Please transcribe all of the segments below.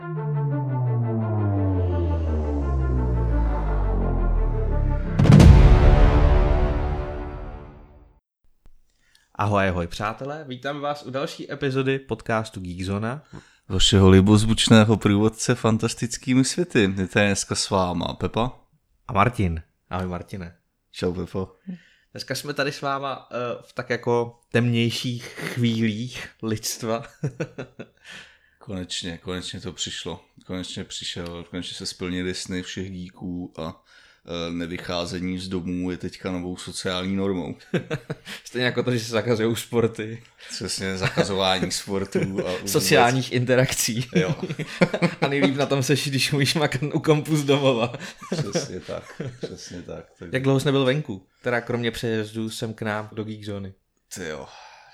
Ahoj, ahoj přátelé, vítám vás u další epizody podcastu Geekzona. Vašeho libozvučného průvodce fantastickými světy. Je tady dneska s váma Pepa. A Martin. Ahoj Martine. Čau Pepo. Dneska jsme tady s váma uh, v tak jako temnějších chvílích lidstva. konečně, konečně to přišlo. Konečně přišel, konečně se splnily sny všech díků a Eh, nevycházení z domů je teďka novou sociální normou. Stejně jako to, že se zakazují sporty. Přesně, zakazování sportů. A Sociálních interakcí. Jo. a nejlíp na tom seš, když umíš makat u kompu z domova. přesně tak, přesně tak. tak. Jak dlouho jsi nebyl venku? Teda kromě přejezdu jsem k nám do Geekzony. Ty jo,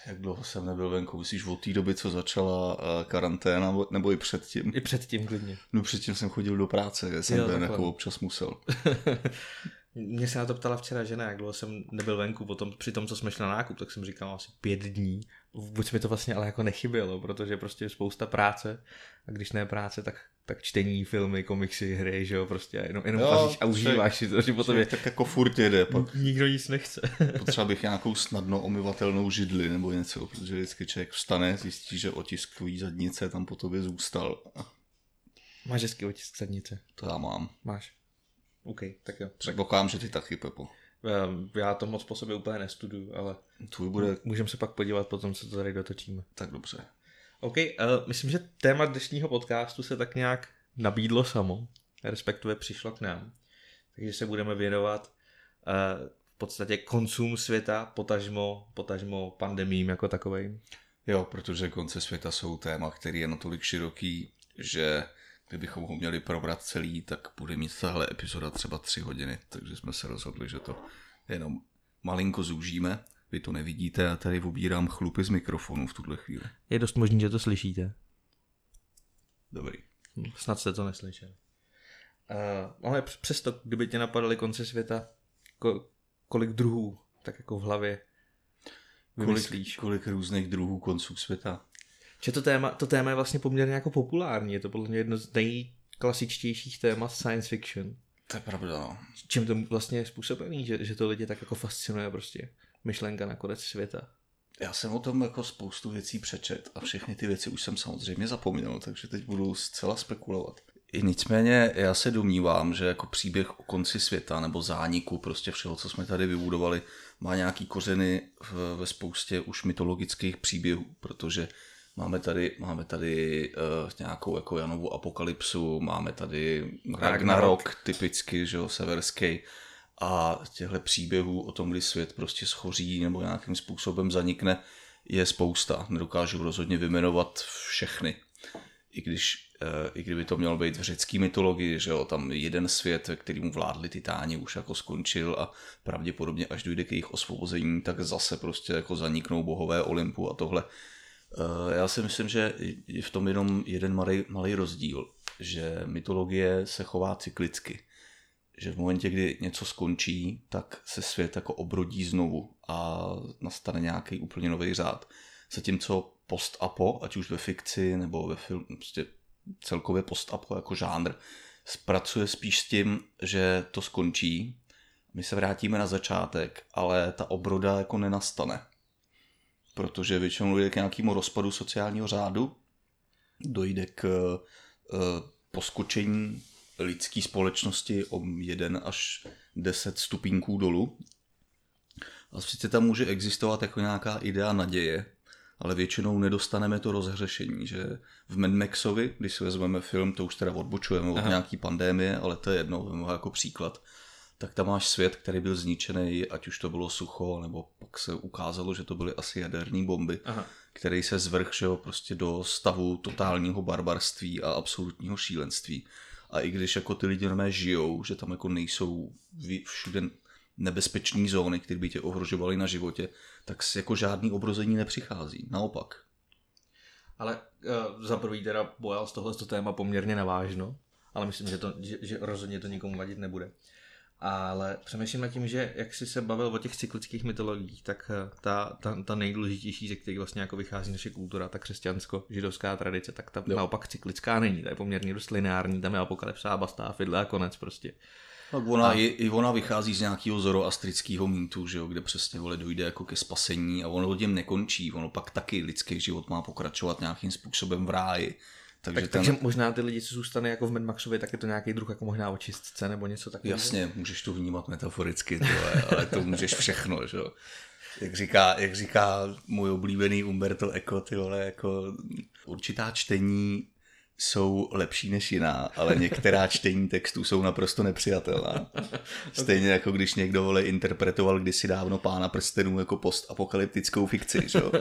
jak dlouho jsem nebyl venku? Myslíš od té doby, co začala eh, karanténa, nebo i předtím? I předtím, klidně. No předtím jsem chodil do práce, jsem jo, jako občas musel. Mě se na to ptala včera žena, jak dlouho jsem nebyl venku potom, při tom, co jsme šli na nákup, tak jsem říkal asi pět dní. Vůbec mi to vlastně ale jako nechybělo, protože prostě je spousta práce a když ne práce, tak tak čtení, filmy, komiksy, hry, že jo, prostě jenom, jenom jo, paříš a užíváš si to, že potom je... Tak jako furt jede, pak... Nikdo nic nechce. Potřeba bych nějakou snadno omyvatelnou židli nebo něco, protože vždycky člověk vstane, zjistí, že otisk tvojí zadnice tam po tobě zůstal. Máš hezký otisk zadnice? To já mám. Máš. OK, tak jo. Předpokládám, že ty taky, Pepo. Ehm, já to moc po sobě úplně nestuduju, ale Tvůj bude... můžeme se pak podívat potom, co to tady dotočíme. Tak dobře. OK, uh, myslím, že téma dnešního podcastu se tak nějak nabídlo samo, respektive přišlo k nám. Takže se budeme věnovat uh, v podstatě koncům světa, potažmo, potažmo pandemím jako takovým. Jo, protože konce světa jsou téma, který je natolik široký, že kdybychom ho měli probrat celý, tak bude mít tahle epizoda třeba tři hodiny, takže jsme se rozhodli, že to jenom malinko zúžíme. Vy to nevidíte, já tady obírám chlupy z mikrofonu v tuhle chvíli. Je dost možný, že to slyšíte. Dobrý. Snad jste to neslyšeli. Uh, ale přesto, kdyby tě napadaly konce světa, ko, kolik druhů, tak jako v hlavě vymyslíš? Kolik, kolik různých druhů konců světa? Že to téma, to téma je vlastně poměrně jako populární, je to podle mě jedno z nejklasičtějších témat science fiction. To je pravda, no. Čím to vlastně je způsobený, že, že to lidi tak jako fascinuje prostě myšlenka na konec světa. Já jsem o tom jako spoustu věcí přečet a všechny ty věci už jsem samozřejmě zapomněl, takže teď budu zcela spekulovat. I nicméně já se domnívám, že jako příběh o konci světa nebo zániku prostě všeho, co jsme tady vybudovali, má nějaký kořeny v, ve spoustě už mytologických příběhů, protože máme tady, máme tady uh, nějakou jako Janovu apokalypsu, máme tady Ragnarok, Ragnarok typicky, že jo, severský, a těchto příběhů o tom, kdy svět prostě schoří nebo nějakým způsobem zanikne, je spousta. Nedokážu rozhodně vymenovat všechny. I když, eh, i kdyby to mělo být v řecké mytologii, že jo, tam jeden svět, kterýmu vládli titáni, už jako skončil a pravděpodobně až dojde k jejich osvobození, tak zase prostě jako zaniknou bohové Olympu a tohle. Eh, já si myslím, že je v tom jenom jeden malý, malý rozdíl, že mytologie se chová cyklicky že v momentě, kdy něco skončí, tak se svět jako obrodí znovu a nastane nějaký úplně nový řád. Zatímco post-apo, ať už ve fikci nebo ve filmu, prostě celkově post-apo jako žánr, zpracuje spíš s tím, že to skončí, my se vrátíme na začátek, ale ta obroda jako nenastane. Protože většinou dojde k nějakému rozpadu sociálního řádu, dojde k uh, poskočení lidské společnosti o 1 až 10 stupínků dolů. A sice tam může existovat jako nějaká idea naděje, ale většinou nedostaneme to rozhřešení, že v Mad Maxovi, když si vezmeme film, to už teda odbočujeme od Aha. nějaký pandémie, ale to je jedno, vezmeme jako příklad, tak tam máš svět, který byl zničený, ať už to bylo sucho, nebo pak se ukázalo, že to byly asi jaderné bomby, Aha. který se zvrch prostě do stavu totálního barbarství a absolutního šílenství. A i když jako ty lidi normálně žijou, že tam jako nejsou všude nebezpečné zóny, které by tě ohrožovaly na životě, tak jako žádný obrození nepřichází. Naopak. Ale uh, za prvý teda pojal z tohle téma poměrně navážno, ale myslím, že, to, že, že rozhodně to nikomu vadit nebude. Ale přemýšlím nad tím, že jak jsi se bavil o těch cyklických mytologiích, tak eh, ta, ta, ta nejdůležitější, ze kterých vlastně jako vychází naše kultura, ta křesťansko-židovská tradice, tak ta jo. naopak cyklická není, ta je poměrně dost lineární, tam je apokalypsa, bastá, fidle a konec prostě. Tak ona, a... i, i ona vychází z nějakého zoroastrického mýtu, že jo, kde přesně vole dojde jako ke spasení a ono tím nekončí, ono pak taky lidský život má pokračovat nějakým způsobem v ráji. Takže, tak, ten... takže možná ty lidi, co zůstane jako v Mad Maxovi, tak je to nějaký druh jako možná očistce nebo něco takového. Jasně, můžeš to vnímat metaforicky, tohle, ale to můžeš všechno, že jo. Jak říká, jak říká můj oblíbený Umberto Eco, ty vole, jako určitá čtení jsou lepší než jiná, ale některá čtení textů jsou naprosto nepřijatelná. Stejně jako když někdo vole interpretoval kdysi dávno pána prstenů jako postapokalyptickou fikci, že jo?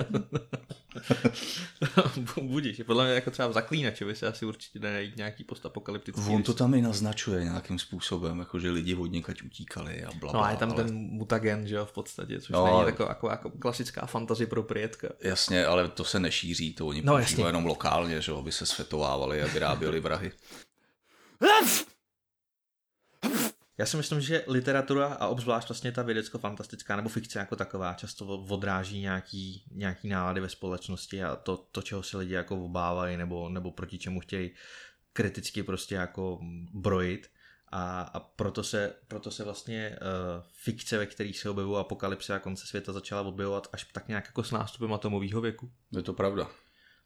Budíš, podle mě jako třeba v zaklínačovi se asi určitě dá najít nějaký postapokalyptický. On to tam i naznačuje nějakým způsobem, jako že lidi hodně kať utíkali a bla, No a je tam ale... ten mutagen, že jo, v podstatě, což no, není jako, jako, jako klasická fantasy pro prijetka. Jasně, ale to se nešíří, to oni no, používají jenom lokálně, že jo, aby se světovávali a vyráběli vrahy. Já si myslím, že literatura a obzvlášť vlastně ta vědecko-fantastická nebo fikce jako taková často odráží nějaký, nějaký nálady ve společnosti a to, to, čeho si lidi jako obávají nebo, nebo proti čemu chtějí kriticky prostě jako brojit. A, a proto, se, proto se vlastně uh, fikce, ve kterých se objevují apokalypse a konce světa začala objevovat až tak nějak jako s nástupem atomového věku. Je to pravda.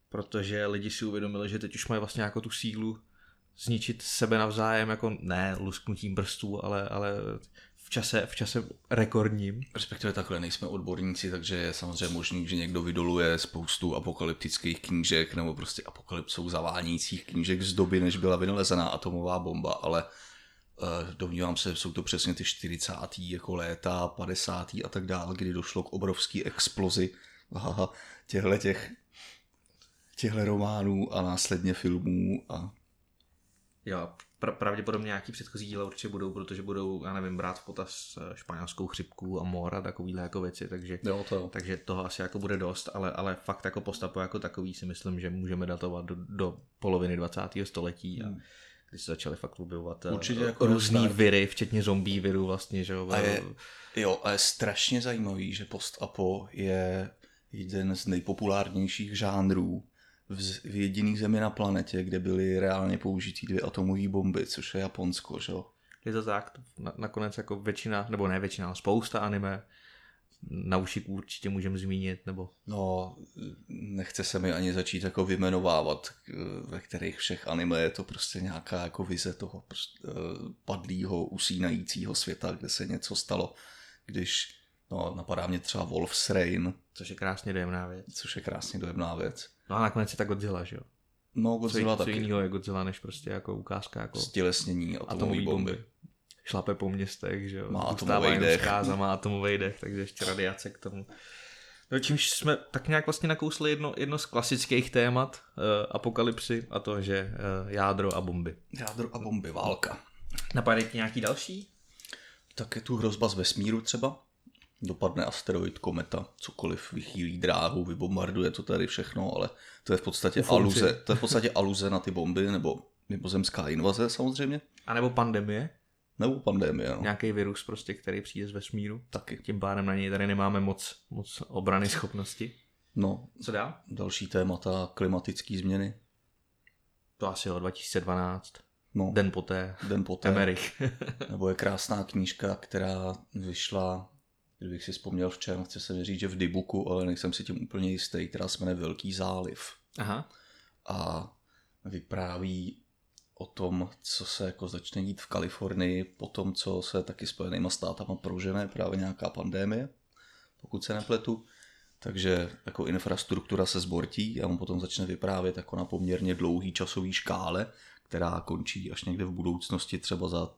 Protože lidi si uvědomili, že teď už mají vlastně jako tu sílu zničit sebe navzájem, jako ne lusknutím prstů, ale, ale v čase, v čase rekordním. Respektive takhle, nejsme odborníci, takže je samozřejmě možný, že někdo vydoluje spoustu apokalyptických knížek nebo prostě apokalypsou zavánících knížek z doby, než byla vynalezená atomová bomba, ale uh, domnívám se, jsou to přesně ty 40. jako léta, 50. a tak dále, kdy došlo k obrovské explozi těchto těch těchto románů a následně filmů a Jo, pra- pravděpodobně nějaký předchozí díla určitě budou, protože budou, já nevím, brát v potaz eh, španělskou chřipku a mor a takovýhle jako věci, takže, jo, to. takže toho asi jako bude dost, ale, ale fakt jako postapo jako takový si myslím, že můžeme datovat do, do poloviny 20. století a hmm. když se začaly fakt objevovat eh, Určitě jako různý restart. viry, včetně zombie viru vlastně, že jo. A je, jo, a je strašně zajímavý, že post-apo je jeden z nejpopulárnějších žánrů v, v jediný zemi na planetě, kde byly reálně použitý dvě atomové bomby, což je Japonsko, že jo? Je to tak, na, nakonec jako většina, nebo ne většina, ale spousta anime na ušik určitě můžeme zmínit, nebo... No, nechce se mi ani začít jako vymenovávat, ve kterých všech anime je to prostě nějaká jako vize toho prostě, padlýho, usínajícího světa, kde se něco stalo, když, no, napadá mě třeba Wolf's Rain. Což je krásně dojemná věc. Což je krásně dojemná věc. No a nakonec je ta Godzilla, že jo? No, Godzilla co, taky. Co jiného je Godzilla, než prostě jako ukázka jako... Stělesnění atomové bomby. bomby. Šlape po městech, že jo? Má atomový dech. Zkáza, má atomový dech, takže ještě radiace k tomu. No, čímž jsme tak nějak vlastně nakousli jedno, jedno z klasických témat uh, apokalypsy a to, že uh, jádro a bomby. Jádro a bomby, válka. Napadá nějaký další? Tak je tu hrozba z vesmíru třeba dopadne asteroid, kometa, cokoliv vychýlí dráhu, vybombarduje to tady všechno, ale to je v podstatě aluze, to je v podstatě aluze na ty bomby, nebo mimozemská invaze samozřejmě. A nebo pandemie. Nebo pandemie, no. Nějaký virus prostě, který přijde z vesmíru. Taky. Tím pádem na něj tady nemáme moc, moc obrany schopnosti. No. Co dá? Další témata, klimatické změny. To asi o 2012. No. Den poté. Den poté. Emerich. Nebo je krásná knížka, která vyšla Kdybych si vzpomněl v čem, chce se mi říct, že v Dibuku, ale nejsem si tím úplně jistý, která se jmenuje Velký záliv. Aha. A vypráví o tom, co se jako začne dít v Kalifornii po tom, co se taky spojenýma státama prožené právě nějaká pandémie, pokud se nepletu. Takže jako infrastruktura se zbortí a on potom začne vyprávět jako na poměrně dlouhý časový škále, která končí až někde v budoucnosti třeba za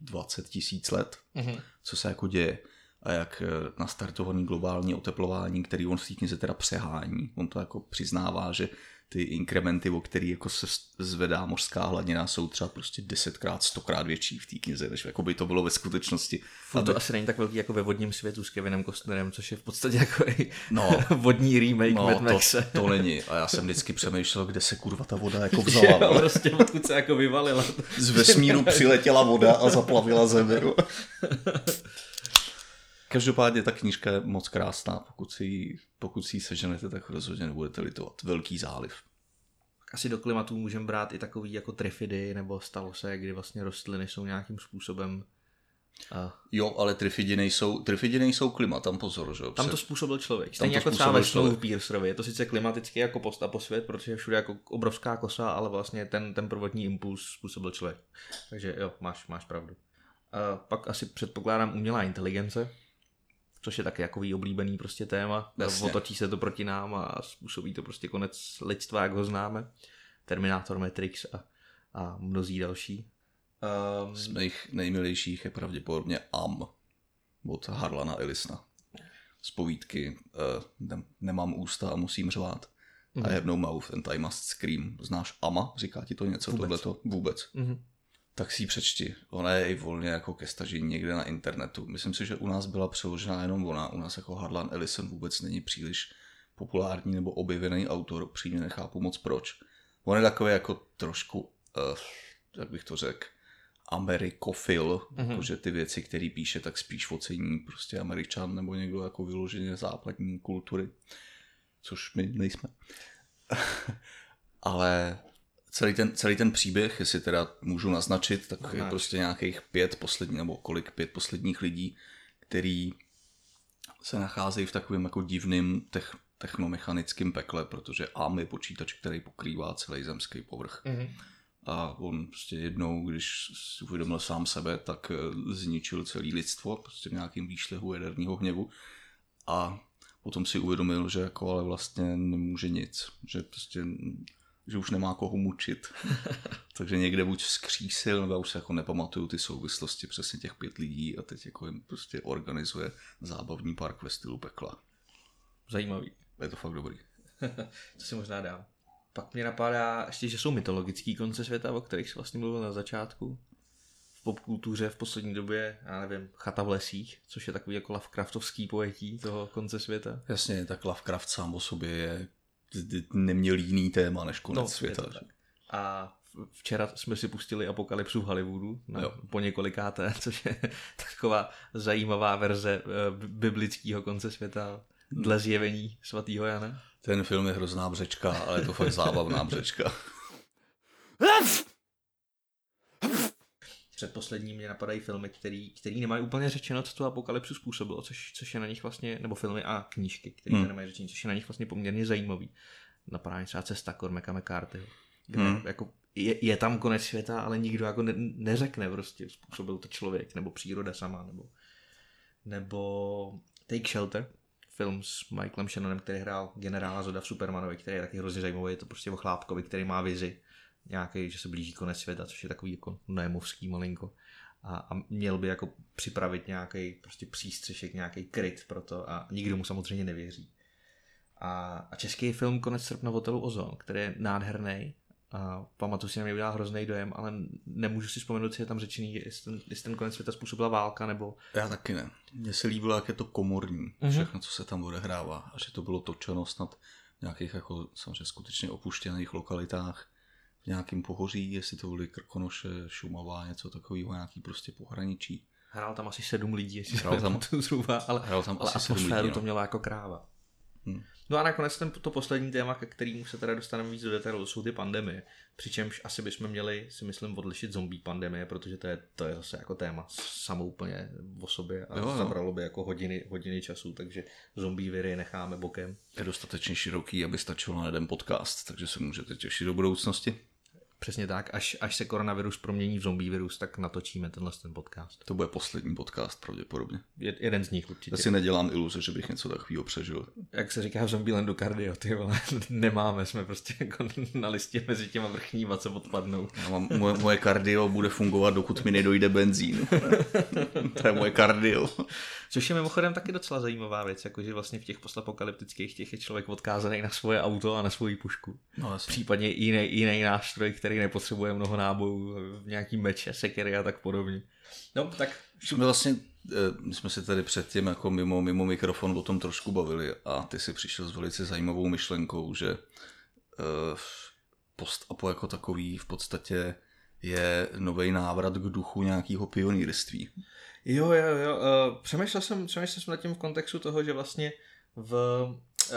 20 tisíc let, mm-hmm. co se jako děje a jak eh, nastartovaný globální oteplování, který on v té knize teda přehání. On to jako přiznává, že ty inkrementy, o který jako se zvedá mořská hladina, jsou třeba prostě desetkrát, stokrát větší v té knize, než jako by to bylo ve skutečnosti. Furt to asi není tak velký jako ve vodním světu s Kevinem Costnerem, což je v podstatě jako no, vodní remake no, Mad Maxe. To, to není. A já jsem vždycky přemýšlel, kde se kurva ta voda jako vzala. jo, prostě odkud se jako vyvalila. Z vesmíru přiletěla voda a zaplavila zemi. Každopádně ta knížka je moc krásná, pokud si, pokud si ji seženete, tak rozhodně nebudete litovat. Velký záliv. Asi do klimatu můžeme brát i takový jako trifidy nebo stalo se, kdy vlastně rostliny jsou nějakým způsobem a... Jo, ale trifidy nejsou, trifidy nejsou klima, tam pozor, že Tam to způsobil člověk. Stejně jako třeba ve Snowpiercerovi. Je to sice klimaticky jako post a posvět, protože je všude jako obrovská kosa, ale vlastně ten, ten prvotní impuls způsobil člověk. Takže jo, máš, máš pravdu. A pak asi předpokládám umělá inteligence, což je taky jako oblíbený prostě téma. Jasně. Otočí se to proti nám a způsobí to prostě konec lidstva, jak ho známe. Terminator, Matrix a, a mnozí další. Um, Z mých nejmilejších je pravděpodobně Am od Harlana Ellisna. Z povídky uh, ne, Nemám ústa a musím řvát. Mm-hmm. I have no mouth and I must scream. Znáš Ama? Říká ti to něco? Vůbec. Tohleto? Vůbec. Mm-hmm tak si ji přečti. Ona je i volně jako ke stažení někde na internetu. Myslím si, že u nás byla přeložena jenom ona. U nás jako Harlan Ellison vůbec není příliš populární nebo objevený autor. Přímě nechápu moc proč. On je takový jako trošku, uh, jak bych to řekl, amerikofil, mm-hmm. jakože ty věci, které píše, tak spíš ocení prostě američan nebo někdo jako vyloženě západní kultury, což my nejsme. Ale celý ten, celý ten příběh, jestli teda můžu naznačit, tak Naznač. je prostě nějakých pět posledních, nebo kolik pět posledních lidí, který se nacházejí v takovém jako divným tech, technomechanickém pekle, protože AM je počítač, který pokrývá celý zemský povrch. Mm-hmm. A on prostě jednou, když si uvědomil sám sebe, tak eh, zničil celý lidstvo prostě v nějakým výšlehu jaderního hněvu. A potom si uvědomil, že jako ale vlastně nemůže nic. Že prostě že už nemá koho mučit. Takže někde buď vzkřísil, nebo už se jako nepamatuju ty souvislosti přesně těch pět lidí a teď jako jim prostě organizuje zábavní park ve stylu pekla. Zajímavý. Je to fakt dobrý. Co si možná dám. Pak mě napadá ještě, že jsou mytologický konce světa, o kterých jsi vlastně mluvil na začátku. V popkultuře v poslední době, já nevím, chata v lesích, což je takový jako Lovecraftovský pojetí toho konce světa. Jasně, tak Lovecraft sám o sobě je neměl jiný téma než konec no, světa. A včera jsme si pustili Apokalypsu v Hollywoodu no, po několikáté, což je taková zajímavá verze uh, biblického konce světa dle zjevení svatého Jana. Ten film je hrozná břečka, ale je to fakt zábavná břečka. Předposlední mě napadají filmy, který, který nemají úplně řečeno, co tu apokalypsu způsobilo, což, což je na nich vlastně, nebo filmy a knížky, které hmm. nemají řečeno, což je na nich vlastně poměrně zajímavý. Napadá mě třeba Cesta Cormaca McCarthyho. Hmm. Jako je, je, tam konec světa, ale nikdo jako ne, neřekne prostě, způsobil to člověk, nebo příroda sama, nebo, nebo Take Shelter, film s Michaelem Shannonem, který hrál generála Zoda v Supermanovi, který je taky hrozně zajímavý, je to prostě o chlápkovi, který má vizi nějaký, že se blíží konec světa, což je takový jako némovský malinko. A, a měl by jako připravit nějaký prostě přístřešek, nějaký kryt pro to a nikdo mu samozřejmě nevěří. A, a český film Konec srpna v hotelu Ozon, který je nádherný, a pamatuju si na mě udělal hrozný dojem, ale nemůžu si vzpomenout, si je tam řečený, jestli ten, jestli ten konec světa způsobila válka, nebo... Já taky ne. Mně se líbilo, jak je to komorní, mm-hmm. všechno, co se tam odehrává, a že to bylo točeno snad v nějakých jako samozřejmě skutečně opuštěných lokalitách, v nějakém pohoří, jestli to byly Krkonoše, Šumava, něco takového, nějaký prostě pohraničí. Hrál tam asi sedm lidí, jestli hrál tam, zhruba, ale, hrál tam ale asi atmosféru lidí, no. to mělo jako kráva. Hmm. No a nakonec ten, to poslední téma, ke kterému se teda dostaneme víc do detailu, jsou ty pandemie. Přičemž asi bychom měli, si myslím, odlišit zombie pandemie, protože to je, to je zase jako téma samo úplně o sobě a jo, zabralo by jako hodiny, hodiny času, takže zombie viry necháme bokem. Je dostatečně široký, aby stačilo na jeden podcast, takže se můžete těšit do budoucnosti. Přesně tak, až, až se koronavirus promění v zombie virus, tak natočíme tenhle ten podcast. To bude poslední podcast pravděpodobně. Je, jeden z nich určitě. Já si nedělám iluze, že bych něco takového přežil. Jak se říká v Zombielandu kardio, ty vole, nemáme, jsme prostě jako na listě mezi těma vrchníma, co odpadnou. Já mám, moje, moje kardio bude fungovat, dokud mi nedojde benzín. to je moje kardio. Což je mimochodem taky docela zajímavá věc, jakože vlastně v těch postapokalyptických těch je člověk odkázaný na svoje auto a na svoji pušku. No, Případně jiný, jiný nástroj, který nepotřebuje mnoho nábojů, nějaký meče, sekery a tak podobně. No, tak... My vlastně, eh, my jsme se tady předtím jako mimo, mimo mikrofon o tom trošku bavili a ty si přišel s velice zajímavou myšlenkou, že uh, post-apo jako takový v podstatě je nový návrat k duchu nějakého pionýrství. Jo, jo, jo. Uh, přemýšlel, jsem, přemýšlel jsem nad tím v kontextu toho, že vlastně v,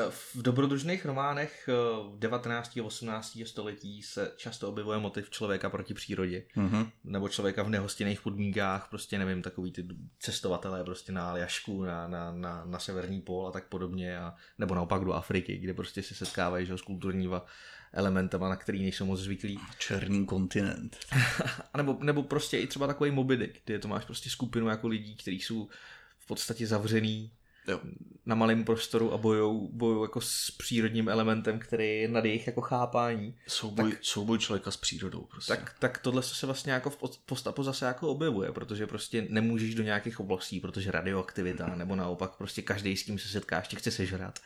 v dobrodružných románech 19. a 18. století se často objevuje motiv člověka proti přírodě. Mm-hmm. Nebo člověka v nehostinných podmínkách, prostě nevím, takový ty cestovatelé prostě na Aljašku, na, na, na, na severní pól a tak podobně. A, nebo naopak do Afriky, kde prostě se setkávají že, s kulturníma elementama, na který nejsou moc zvyklí. Černý kontinent. a nebo, nebo prostě i třeba takový mobidik, kde to máš prostě skupinu jako lidí, kteří jsou v podstatě zavřený Jo. na malém prostoru a bojou, bojou jako s přírodním elementem, který je nad jejich jako chápání. Souboj, tak, souboj člověka s přírodou prostě. Tak, tak tohle se vlastně jako v postapu zase jako objevuje, protože prostě nemůžeš do nějakých oblastí, protože radioaktivita, nebo naopak prostě každý s tím se setkáš, tě chce sežrat.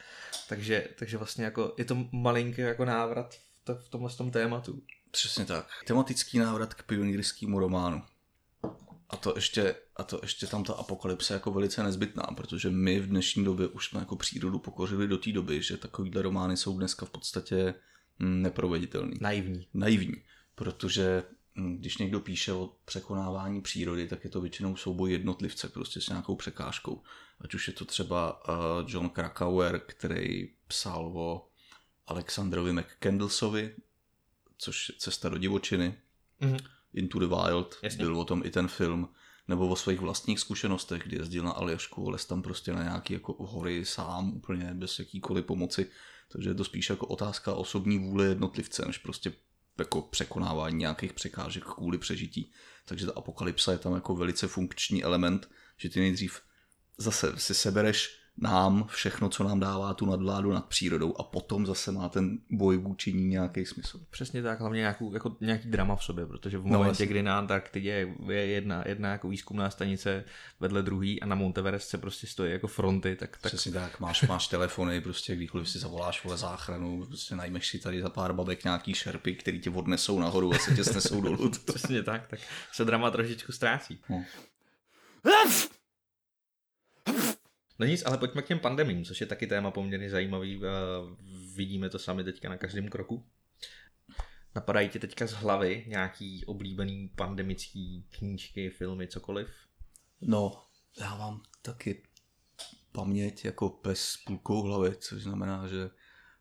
Takže, takže vlastně jako je to malinký jako návrat v, to, v tomhle tom tématu. Přesně tak. Tematický návrat k pionýrskému románu. A to ještě, a to ještě tam ta apokalypse jako velice nezbytná, protože my v dnešní době už jsme jako přírodu pokořili do té doby, že takovýhle romány jsou dneska v podstatě mm, neproveditelný. Naivní. Naivní, protože mm, když někdo píše o překonávání přírody, tak je to většinou souboj jednotlivce prostě s nějakou překážkou. Ať už je to třeba uh, John Krakauer, který psal o Alexandrovi McCandlesovi, což je Cesta do divočiny. Mm-hmm. Into the Wild, Jasně. byl o tom i ten film, nebo o svých vlastních zkušenostech, kdy jezdil na Aljašku, les tam prostě na nějaký jako hory sám, úplně bez jakýkoliv pomoci, takže je to spíš jako otázka osobní vůle jednotlivce, než prostě jako překonávání nějakých překážek kvůli přežití. Takže ta apokalypsa je tam jako velice funkční element, že ty nejdřív zase si sebereš nám všechno, co nám dává tu nadvládu nad přírodou a potom zase má ten boj vůči ní nějaký smysl. Přesně tak, hlavně nějakou, jako nějaký drama v sobě, protože v No, momentě, jasně. kdy na Antarktidě je jedna, jedna jako výzkumná stanice vedle druhý a na Monteverest se prostě stojí jako fronty, tak, tak Přesně tak, máš, máš telefony, prostě kdykoliv si zavoláš vole záchranu, prostě najmeš si tady za pár babek nějaký šerpy, který tě odnesou nahoru a se tě snesou dolů. přesně tak, tak se drama trošičku ztrácí. No. No nic, ale pojďme k těm pandemím, což je taky téma poměrně zajímavý. eh, Vidíme to sami teďka na každém kroku. Napadají ti teďka z hlavy nějaký oblíbený pandemický knížky, filmy, cokoliv? No, já mám taky paměť jako pes s půlkou hlavy, což znamená, že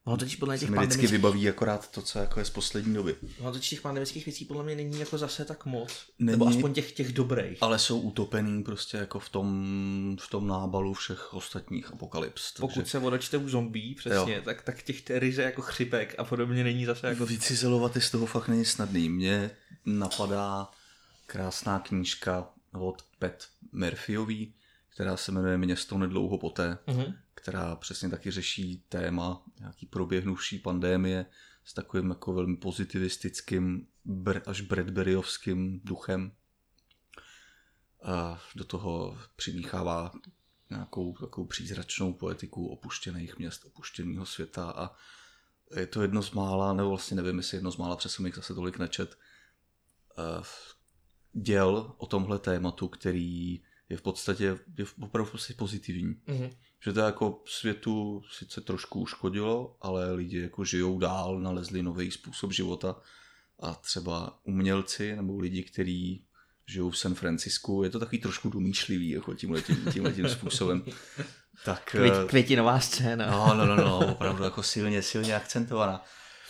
No totiž podle těch mi vždycky pandemických, vybaví akorát to, co jako je z poslední doby. no, totiž těch pandemických věcí podle mě není jako zase tak moc. Není. Nebo aspoň těch, těch dobrých. Ale jsou utopený prostě jako v tom, v tom nábalu všech ostatních apokalyps. Takže Pokud se odočte u zombí, přesně, Jo. tak, tak těch ryze jako chřipek a podobně není zase jako... Vycizelovat je z toho fakt není snadný. Mně napadá krásná knížka od Pat Murphyový, která se jmenuje Město nedlouho poté, Mhm. Která přesně taky řeší téma nějaký proběhnuvší pandémie s takovým jako velmi pozitivistickým až Bradburyovským duchem. A do toho přimíchává nějakou takovou přízračnou poetiku opuštěných měst, opuštěného světa a je to jedno z mála, nebo vlastně nevím, jestli jedno z mála, jsem jich zase tolik nečet, eh, děl o tomhle tématu, který je v podstatě je opravdu prostě pozitivní. Mhm. Že to jako světu sice trošku uškodilo, ale lidi jako žijou dál, nalezli nový způsob života a třeba umělci nebo lidi, kteří žijou v San Francisku, je to takový trošku domýšlivý jako tímhletím, tímhletím způsobem. Tak, Květ, eh, květinová scéna. No, no, no, no, opravdu jako silně, silně akcentovaná.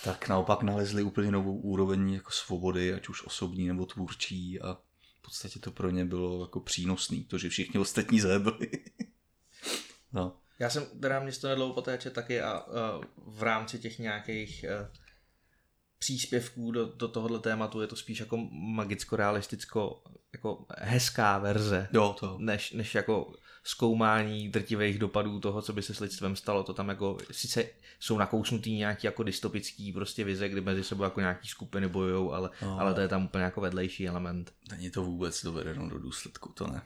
Tak naopak nalezli úplně novou úroveň jako svobody, ať už osobní nebo tvůrčí a v podstatě to pro ně bylo jako přínosný, to, že všichni ostatní zahebli. no, Já jsem teda město nedlouho poté taky a, a v rámci těch nějakých uh, příspěvků do, do tohohle tématu je to spíš jako magicko-realisticko jako hezká verze, Jo, to. než, než jako zkoumání drtivých dopadů toho, co by se s lidstvem stalo. To tam jako, sice jsou nakousnutý nějaký jako dystopický prostě vize, kdy mezi sebou jako nějaký skupiny bojujou, ale, no. ale to je tam úplně jako vedlejší element. Není to vůbec dovedeno do důsledku, to ne.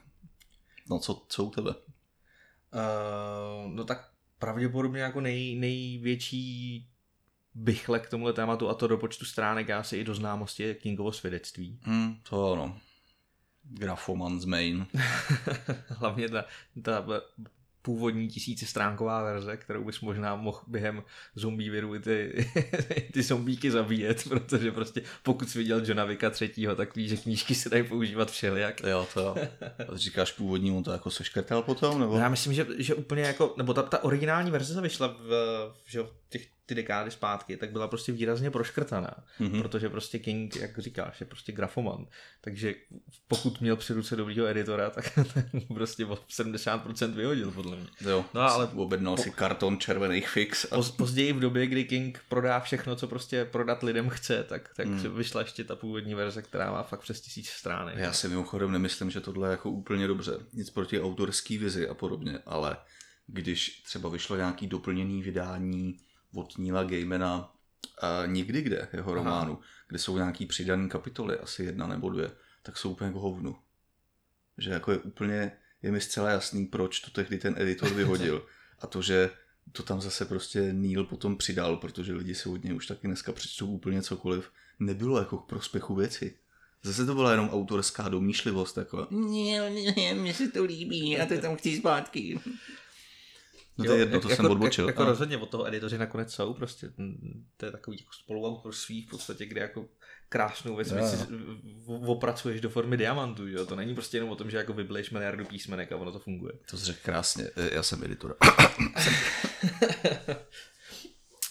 No co, co u tebe? Uh, no tak pravděpodobně jako nej, největší bychle k tomuhle tématu a to do počtu stránek a asi i do známosti je Kingovo svědectví. Hm, to ano. Grafoman z Main. Hlavně ta, ta původní tisícistránková verze, kterou bys možná mohl během zombie viru ty, ty zombíky zabíjet, protože prostě pokud jsi viděl Johna Vicka třetího, tak víš, že knížky se dají používat všelijak. Jo, to jo. A říkáš původní, on to jako seškrtal potom, nebo? Já myslím, že, že úplně jako, nebo ta, ta originální verze vyšla v, v jo, těch, ty dekády zpátky, tak byla prostě výrazně proškrtaná, Mhm. mm-hmm. protože prostě King, jak říkáš, je prostě grafoman, takže pokud měl při ruce dobrýho editora, tak prostě o 70% vyhodil, podle mě. Jo, No, ale- objednal si karton červených fix a Poz, později v době, kdy King prodá všechno, co prostě prodat lidem chce, tak, tak mm. vyšla ještě ta původní verze, která má fakt přes tisíc stránek. Já si mimochodem nemyslím, že tohle je jako úplně dobře. Nic proti autorský vizi a podobně, ale když třeba vyšlo nějaký doplněný vydání od Nila Gaimana a nikdy kde, jeho Aha. románu, kde jsou nějaký přidaný kapitoly, asi jedna nebo dvě, tak jsou úplně k hovnu. Že jako je úplně, je mi zcela jasný, proč to tehdy ten editor vyhodil. A to, že to tam zase prostě Neil potom přidal, protože lidi si od něj už taky dneska přečtou úplně cokoliv, nebylo jako k prospěchu věci. Zase to byla jenom autorská domýšlivost, jako ne, ne, mně se to líbí, já to tam chci zpátky. No to je jedno, to jako, jsem odbočil. Jako, jako ale- rozhodně od toho editoři nakonec jsou, prostě mm, to je takový jako spoluautorství v podstatě, kde jako krásnou věc jo. si opracuješ do formy diamantu, jo? to není prostě jenom o tom, že jako vybleješ miliardu písmenek a ono to funguje. To jsi řekl krásně, E, já jsem editor.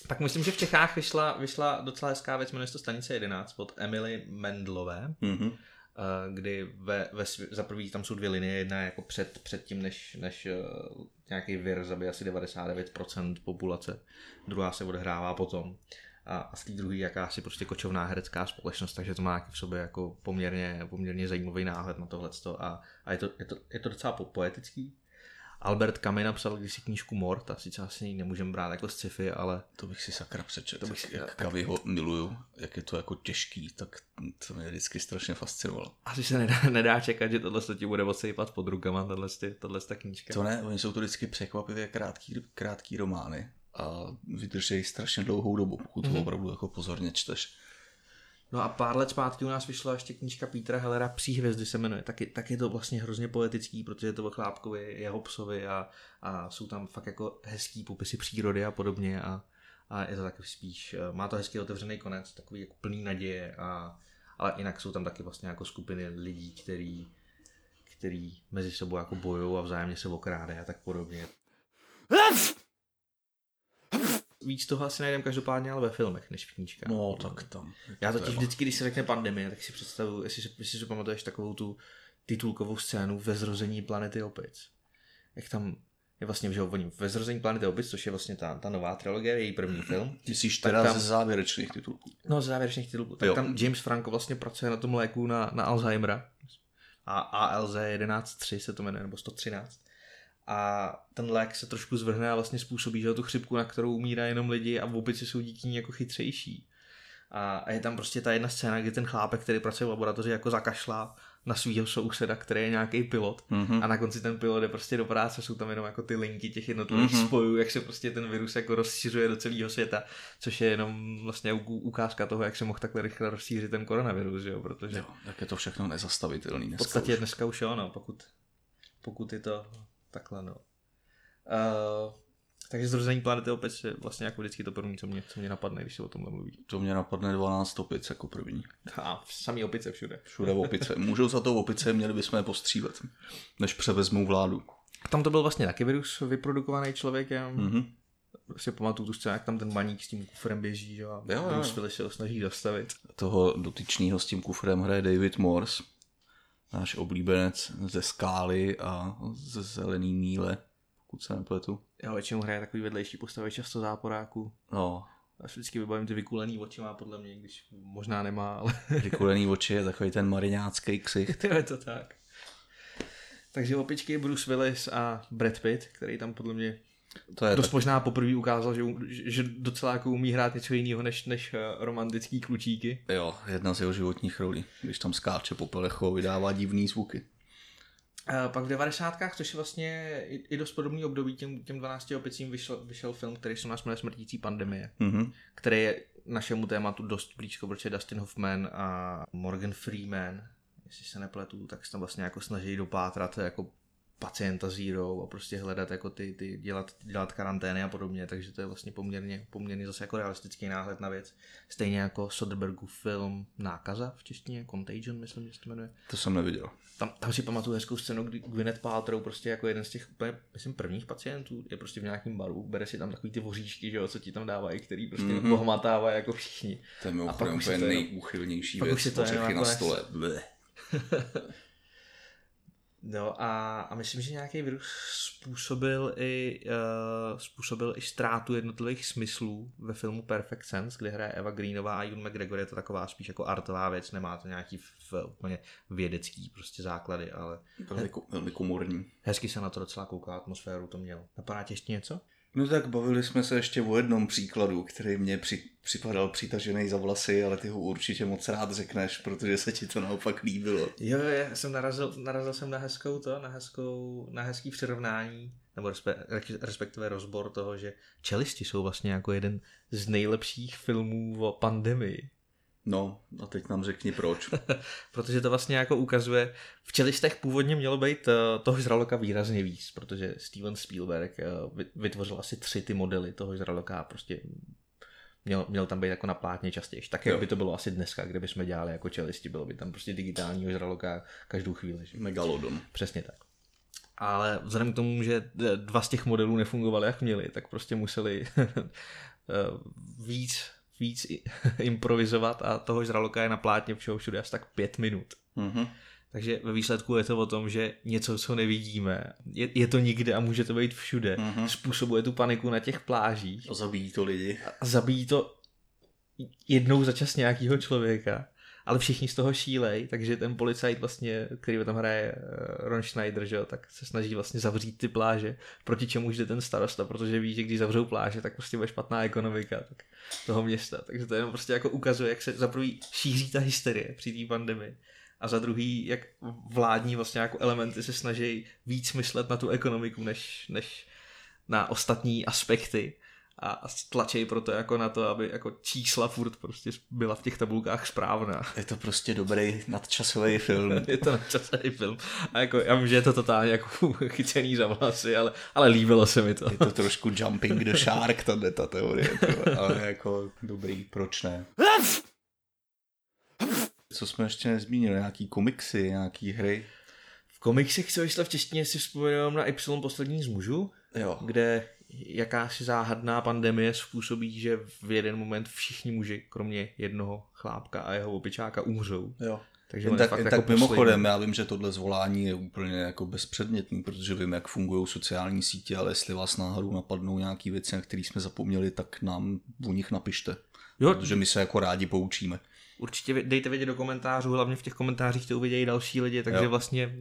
Tak myslím, že v Čechách vyšla, vyšla docela hezká věc, jmenuje se to Stanice 11 od Emily Mendlové, Mhm. Eh, kdy ve, ve za prvý tam jsou dvě linie, jedna je jako před, před tím, než, než eh, nějaký vir zabije asi 99% populace, druhá se odehrává potom. A, a z té druhé jakási prostě kočovná herecká společnost, takže to má v sobě jako poměrně, poměrně zajímavý náhled na tohleto a, a je, to, je, to, je to docela po- poetický. Albert Camus napsal kdysi knížku Mort, a sice asi nemůžeme brát jako sci-fi, ale To bych si sakra přečet. To bych jak Kavy ho miluju, jak je to jako těžký, tak to mě vždycky strašně fascinovalo. asi se nedá, nedá čekat, že tohle se ti bude odsejpat pod rukama, tohle, tohle ta knížka. To ne, oni jsou to vždycky překvapivě krátký, krátký romány a vydrží strašně dlouhou dobu, pokud Mhm. to opravdu jako pozorně čteš. No a pár let zpátky u nás vyšla ještě knížka Petra Hellera Psí hvězdy se jmenuje. Tak je, tak je to vlastně hrozně poetický, protože je to o chlápkovi, jeho psovi a, a jsou tam fakt jako hezký popisy přírody a podobně a, a je to taky spíš, eh, má to hezký otevřený konec, takový jako plný naděje a ale jinak jsou tam taky vlastně jako skupiny lidí, který, který mezi sebou jako bojují a vzájemně se okrádají a tak podobně. Víc toho asi najdeme každopádně ale ve filmech, než v knížkách. No, tak tam. Já to totiž vždycky, když se řekne pandemie, tak si představuju, jestli si, jestli si pamatuješ takovou tu titulkovou scénu ve zrození planety opic. Jak tam je vlastně, že oni ve zrození planety opic, což je vlastně ta, ta nová trilogie, její první film. Myslíš teda tam- ze závěrečných titulků? No, z závěrečných titulků. Tak Jo. tam James Franco vlastně pracuje na tom léku na, na Alzheimera. A ALZ 11.3 se to jmenuje, nebo 113. A ten lék se trošku zvrhne a vlastně způsobí, že tu chřipku, na kterou umírá jenom lidi a opici jsou díky ní jako chytřejší. A, a je tam prostě ta jedna scéna, kdy ten chlápek, který pracuje v laboratoři, jako zakašlá na svého souseda, který je nějaký pilot. Mhm. A na konci ten pilot je prostě do práce, jsou tam jenom jako ty linky těch jednotlivých Mhm. spojů, jak se prostě ten virus jako rozšiřuje do celého světa, což je jenom vlastně ukázka toho, jak se mohl takhle rychle rozšířit ten koronavirus, jo, protože Jo, tak je to všechno nezastavitelný v dneska. podstatě už. dneska už jo, no, pokud, pokud je to takhle, no. Uh, takže zrození planety opět je vlastně jako vždycky to první, co mě, co mě napadne, když se o tomhle mluví. To mě napadne 12 opic jako první. A samý opice všude. Všude opice. Můžou za to opice, měli bychom je postřílet, než převezmou vládu. Tam to byl vlastně taky virus vyprodukovaný člověkem. Mm. Mhm. Si pamatuju tu scénu, jak tam ten baník s tím kufrem běží, že? a Jo, Bruce. Willis se ho snaží zastavit. Toho dotyčného s tím kufrem hraje David Morse, náš oblíbenec ze Skály a ze Zelený míle, pokud se nepletu. Já většinou hraje takový vedlejší postavy, často záporáků. No, Já si vždycky vybavím ty vykulený oči má podle mě, když možná nemá, ale Vykulený oči je takový ten mariňácký ksich. je to tak. Takže opičky Bruce Willis a Brad Pitt, který tam podle mě To je dost tak, možná poprvé ukázal, že, že docela jako umí hrát něco jiného než, než eh, romantický klučíky. jo, jedna z jeho životních rolí, když tam skáče po pelechu, vydává divný zvuky. A pak v 90. což je vlastně i, i dost podobný období těm, těm 12 opicím vyšel, vyšel film, který se nás jmenuje Smrtící pandemie, Mhm. který je našemu tématu dost blízko, protože Dustin Hoffman a Morgan Freeman, jestli se nepletu, tak se tam vlastně jako snaží dopátrat jako pacienta Zero a prostě hledat jako ty, ty dělat, dělat karantény a podobně, takže to je vlastně poměrně, poměrně zase jako realistický náhled na věc. Stejně jako Soderbergův film Nákaza v češtině, Contagion, myslím, že se to jmenuje. To jsem neviděl. Tam, tam si pamatuju hezkou scénu, kdy Gwyneth Paltrow prostě jako jeden z těch úplně, myslím, prvních pacientů je prostě v nějakém baru, bere si tam takový ty voříšky, že jo, co ti tam dávají, který prostě Mhm. mm-hmm. pohmatávají jako všichni. To je mimochodem úplně nejúchylnější pak věc, už to na nakonec- stole. No a, a myslím, že nějaký virus způsobil i, uh, způsobil i ztrátu jednotlivých smyslů ve filmu Perfect Sense, kde hraje Eva Greenová a Ewan McGregor. Je to taková spíš jako artová věc, nemá to nějaký v, úplně vědecký prostě základy, ale Velmi, velmi komorní. hezky se na to docela kouká, atmosféru to mělo. Napadá tě ještě něco? No tak bavili jsme se ještě o jednom příkladu, který mě při, připadal přitažený za vlasy, ale ty ho určitě moc rád řekneš, protože se ti to naopak líbilo. Jo, já jsem narazil, narazil jsem na hezkou to, na, hezkou, na hezký přirovnání, nebo respe, respektive rozbor toho, že Čelisti jsou vlastně jako jeden z nejlepších filmů o pandemii. No, a teď nám řekni proč. Protože to vlastně jako ukazuje, v Čelistech původně mělo být eh, toho žraloka výrazně víc, protože Steven Spielberg eh, vy- vytvořil asi tři ty modely toho žraloka a prostě měl, měl tam být jako na plátně častěji. Tak jak Jo. by to bylo asi dneska, kdyby jsme dělali jako čelisti, bylo by tam prostě digitálního žraloka každou chvíli. Že? Megalodon. Přesně tak. Ale vzhledem k tomu, že eh, dva z těch modelů nefungovaly jak měli, tak prostě museli víc, víc improvizovat a toho žraloka je na plátně všeho všude asi tak pět minut. Mhm. Takže ve výsledku je to o tom, že něco, co nevidíme, je, je to nikde a může to být všude, Mhm. způsobuje tu paniku na těch plážích A zabíjí to lidi. a zabíjí to jednou za čas nějakého člověka, ale všichni z toho šílej, takže ten policajt vlastně, který tam hraje eh, Ron Schneider, že jo, tak se snaží vlastně zavřít ty pláže, proti čemu jde ten starosta, protože ví, že když zavřou pláže, tak prostě bude špatná ekonomika tak toho města, takže to jenom prostě jako ukazuje, jak se za prvý šíří ta hysterie při té pandemii a za druhý, jak vládní vlastně jako elementy se snaží víc myslet na tu ekonomiku, než, než na ostatní aspekty a, tlačej proto jako na to, aby jako čísla furt prostě byla v těch tabulkách správná. Je to prostě dobrý nadčasový film. je to načasový film. A jako, já vím, že je to totálně jako chycený za vlasy, ale, ale líbilo se mi to. Je to trošku jumping the shark, tahle ta teorie. to, Ale jako dobrý, proč ne? Co jsme ještě nezmínili, nějaký komiksy, nějaký hry. V komiksech, co vyšlo v češtině, si vzpomínám na Y poslední z mužů, Jo. kde jakási záhadná pandemie způsobí, že v jeden moment všichni muži, kromě jednoho chlápka a jeho opičáka, umřou. Jo. Takže Jen tak, fakt jen jako tak mimochodem, poslední. já vím, že tohle zvolání je úplně jako bezpředmětný, protože vím, jak fungují sociální sítě, ale jestli vás náhodou napadnou nějaký věci, na které jsme zapomněli, tak nám o nich napište. Jo, Protože my se jako rádi poučíme. Určitě dejte vědět do komentářů, hlavně v těch komentářích to uvidějí další lidi, takže Jo. vlastně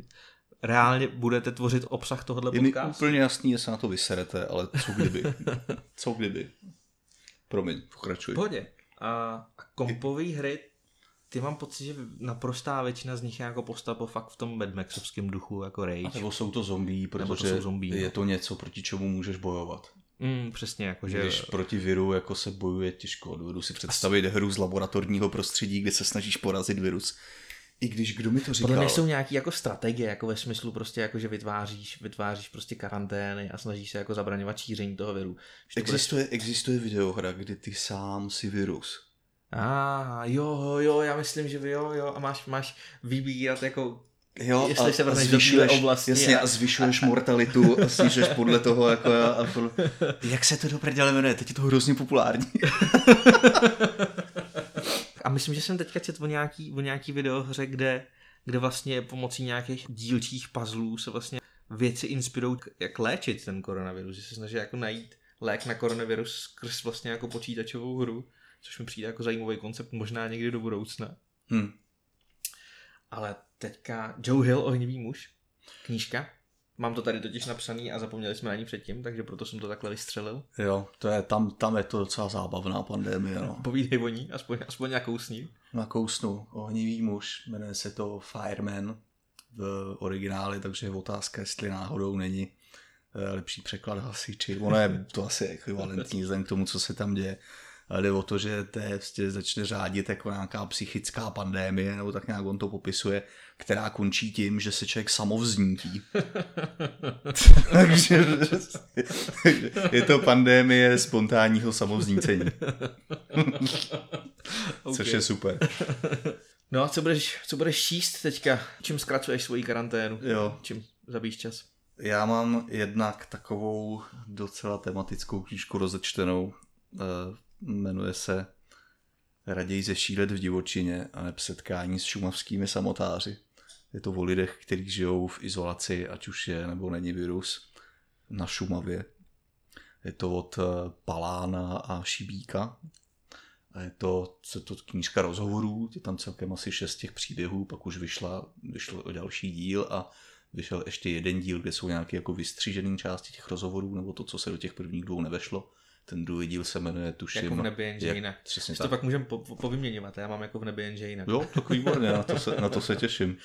reálně budete tvořit obsah tohohle Je mi podcastu. úplně jasný, že se na to vyserete, ale co kdyby? co kdyby? Promiň, pokračuj. Pohodě. A, a kompové hry, ty mám pocit, že naprostá většina z nich je jako postapo fakt v tom Mad Maxovském duchu, jako A Rage. nebo jsou to zombie, to protože jsou zombie, je no. to něco, proti čemu můžeš bojovat. Mm, přesně, jako že... Když proti viru jako se bojuje těžko. Dovedu si představit hru z laboratorního prostředí, kde se snažíš porazit virus. I když kdo mi to říkal? Podle mě jsou nějaký jako strategie, jako ve smyslu prostě jako, že vytváříš, vytváříš prostě karantény a snažíš se jako zabraňovat šíření toho viru. Že to bude Existuje, existuje videohra, kdy ty sám si virus. A jo, jo, já myslím, že jo, jo, a máš, máš vybírat jako, Jo, Jestli se vrhneš do zvyšuješ, téhle oblasti jasně, a- a zvyšuješ mortalitu a snižuješ podle toho, jako a, a podle... Jak se to do prdele jmenuje? Teď je to hrozně populární. a myslím, že jsem teďka četl o nějaký, o nějaký videohře, kde, kde vlastně pomocí nějakých dílčích puzzlů se vlastně věci inspirují, jak léčit ten koronavirus, že se snaží jako najít lék na koronavirus skrz vlastně jako počítačovou hru, což mi přijde jako zajímavý koncept možná někdy do budoucna. Hmm. Ale teďka Joe Hill, ohnivý muž, knížka. Mám to tady totiž napsaný a zapomněli jsme na ní předtím, takže proto jsem to takhle vystřelil. Jo, to je, tam, tam je to docela zábavná pandemie, no. Povídej o ní, aspoň, aspoň nějakou sní. Nakousnu, ohnivý muž, jmenuje se to Fireman v origináli, takže je otázka, jestli náhodou není eh, lepší překlad hasiči. Ono je to asi ekvivalentní vzhledem k tomu, co se tam děje. Ale jde o to, že to vlastně začne řádit jako nějaká psychická pandémie, nebo tak nějak on to popisuje, která končí tím, že se člověk samovznítí. takže je to pandémie spontánního samovznícení. okay. Což je super. No a co budeš, co budeš číst teďka? Čím zkracuješ svoji karanténu? Jo. Čím zabíš čas? Já mám jednak takovou docela tematickou knížku rozečtenou. Jmenuje se Raději zešílet v divočině a neb setkání s šumavskými samotáři. Je to o lidech, kteří žijou v izolaci, ať už je nebo není virus, na Šumavě. Je to od eh, Palána a Šibíka. A je to, co to knížka rozhovorů, je tam celkem asi šest těch příběhů, pak už vyšla, vyšel další díl a vyšel ještě jeden díl, kde jsou nějaké jako vystřížené části těch rozhovorů, nebo to, co se do těch prvních dvou nevešlo. Ten druhý díl se jmenuje, tuším... Jako v nebi jenže jak- jinak. Přesně To pak můžeme po, po, povyměňovat, já mám jako v nebi jenže jinak. Jo, tak výborně, na to se, na to se těším.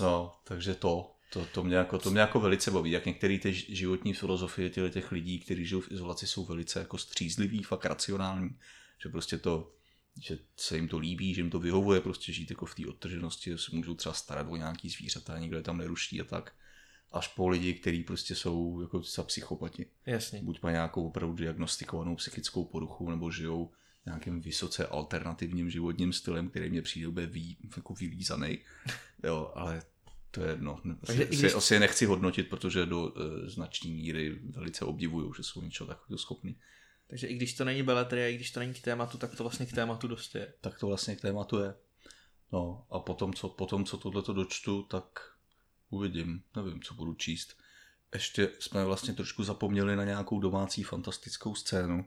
No, takže to, to, to, mě jako, to mě jako velice baví, jak některé ty životní filozofie těle těch lidí, kteří žijou v izolaci, jsou velice jako střízliví, fakt racionální, že prostě to, že se jim to líbí, že jim to vyhovuje prostě žít jako v té odtrženosti, že se můžou třeba starat o nějaký zvířata, nikdo je tam neruší a tak. Až po lidi, kteří prostě jsou jako za psychopati Jasně. buď mají nějakou opravdu diagnostikovanou psychickou poruchu, nebo žijou nějakým vysoce alternativním životním stylem, který mě přijde úplně ví, jako vylízaný. Jo, ale to je jedno. Asi, si, když- asi je nechci hodnotit, protože do e, značné míry velice obdivuju, že jsou něčeho takového schopný. Takže i když to není beletrie, i když to není k tématu, tak to vlastně k tématu dost je. Tak to vlastně k tématu je. No a potom, co, potom, co tohleto dočtu, tak uvidím. Nevím, co budu číst. Ještě jsme vlastně trošku zapomněli na nějakou domácí fantastickou scénu,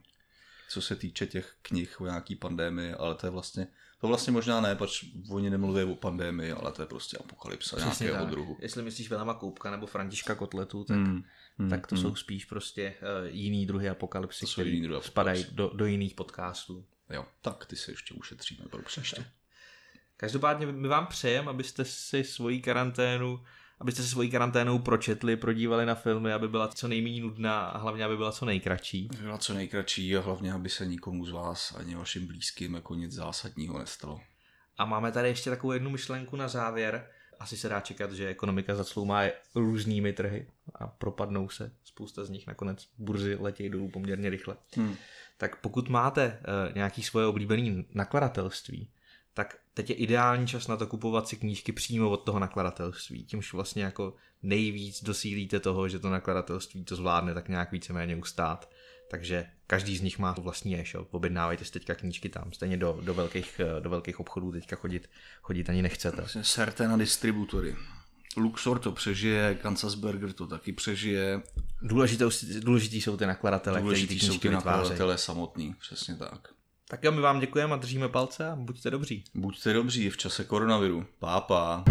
co se týče těch knih o nějaký pandémii, ale to je vlastně, to vlastně možná ne, pač oni nemluví o pandémii, ale to je prostě apokalypsa Přesně nějakého tak. druhu. Jestli myslíš Velama Koupka nebo Františka Kotletu, tak, Hmm, hmm, tak to hmm. jsou spíš prostě uh, jiný druhy apokalypsy, druhy spadají do, do jiných podcastů. Jo, tak ty se ještě ušetříme pro příště. Každopádně my vám přejeme, abyste si svoji karanténu abyste si svoji karanténou pročetli, prodívali na filmy, aby byla co nejméně nudná a hlavně, aby byla co nejkratší. Byla co nejkratší a hlavně, aby se nikomu z vás ani vašim blízkým jako nic zásadního nestalo. A máme tady ještě takovou jednu myšlenku na závěr. Asi se dá čekat, že ekonomika zacloumá různými trhy a propadnou se. Spousta z nich nakonec burzy letějí dolů poměrně rychle. Hmm. Tak pokud máte uh, nějaký svoje oblíbené nakladatelství, tak teď je ideální čas na to kupovat si knížky přímo od toho nakladatelství. Tímž vlastně jako nejvíc dosílíte toho, že to nakladatelství to zvládne tak nějak víceméně ustát. Takže každý z nich má vlastní e-shop, objednávejte si teďka knížky tam, stejně do, do, velkých, do velkých obchodů teďka chodit, chodit ani nechcete. Vlastně serte na distributory. Luxor to přežije, Kansasberger to taky přežije, Důležité, důležitý jsou ty nakladatele, kteří ty důležitý jsou knížky ty vytvářejí. nakladatelé samotný, přesně tak. Tak jo, my vám děkujeme a držíme palce a buďte dobří. Buďte dobří v čase koronaviru. Pápa.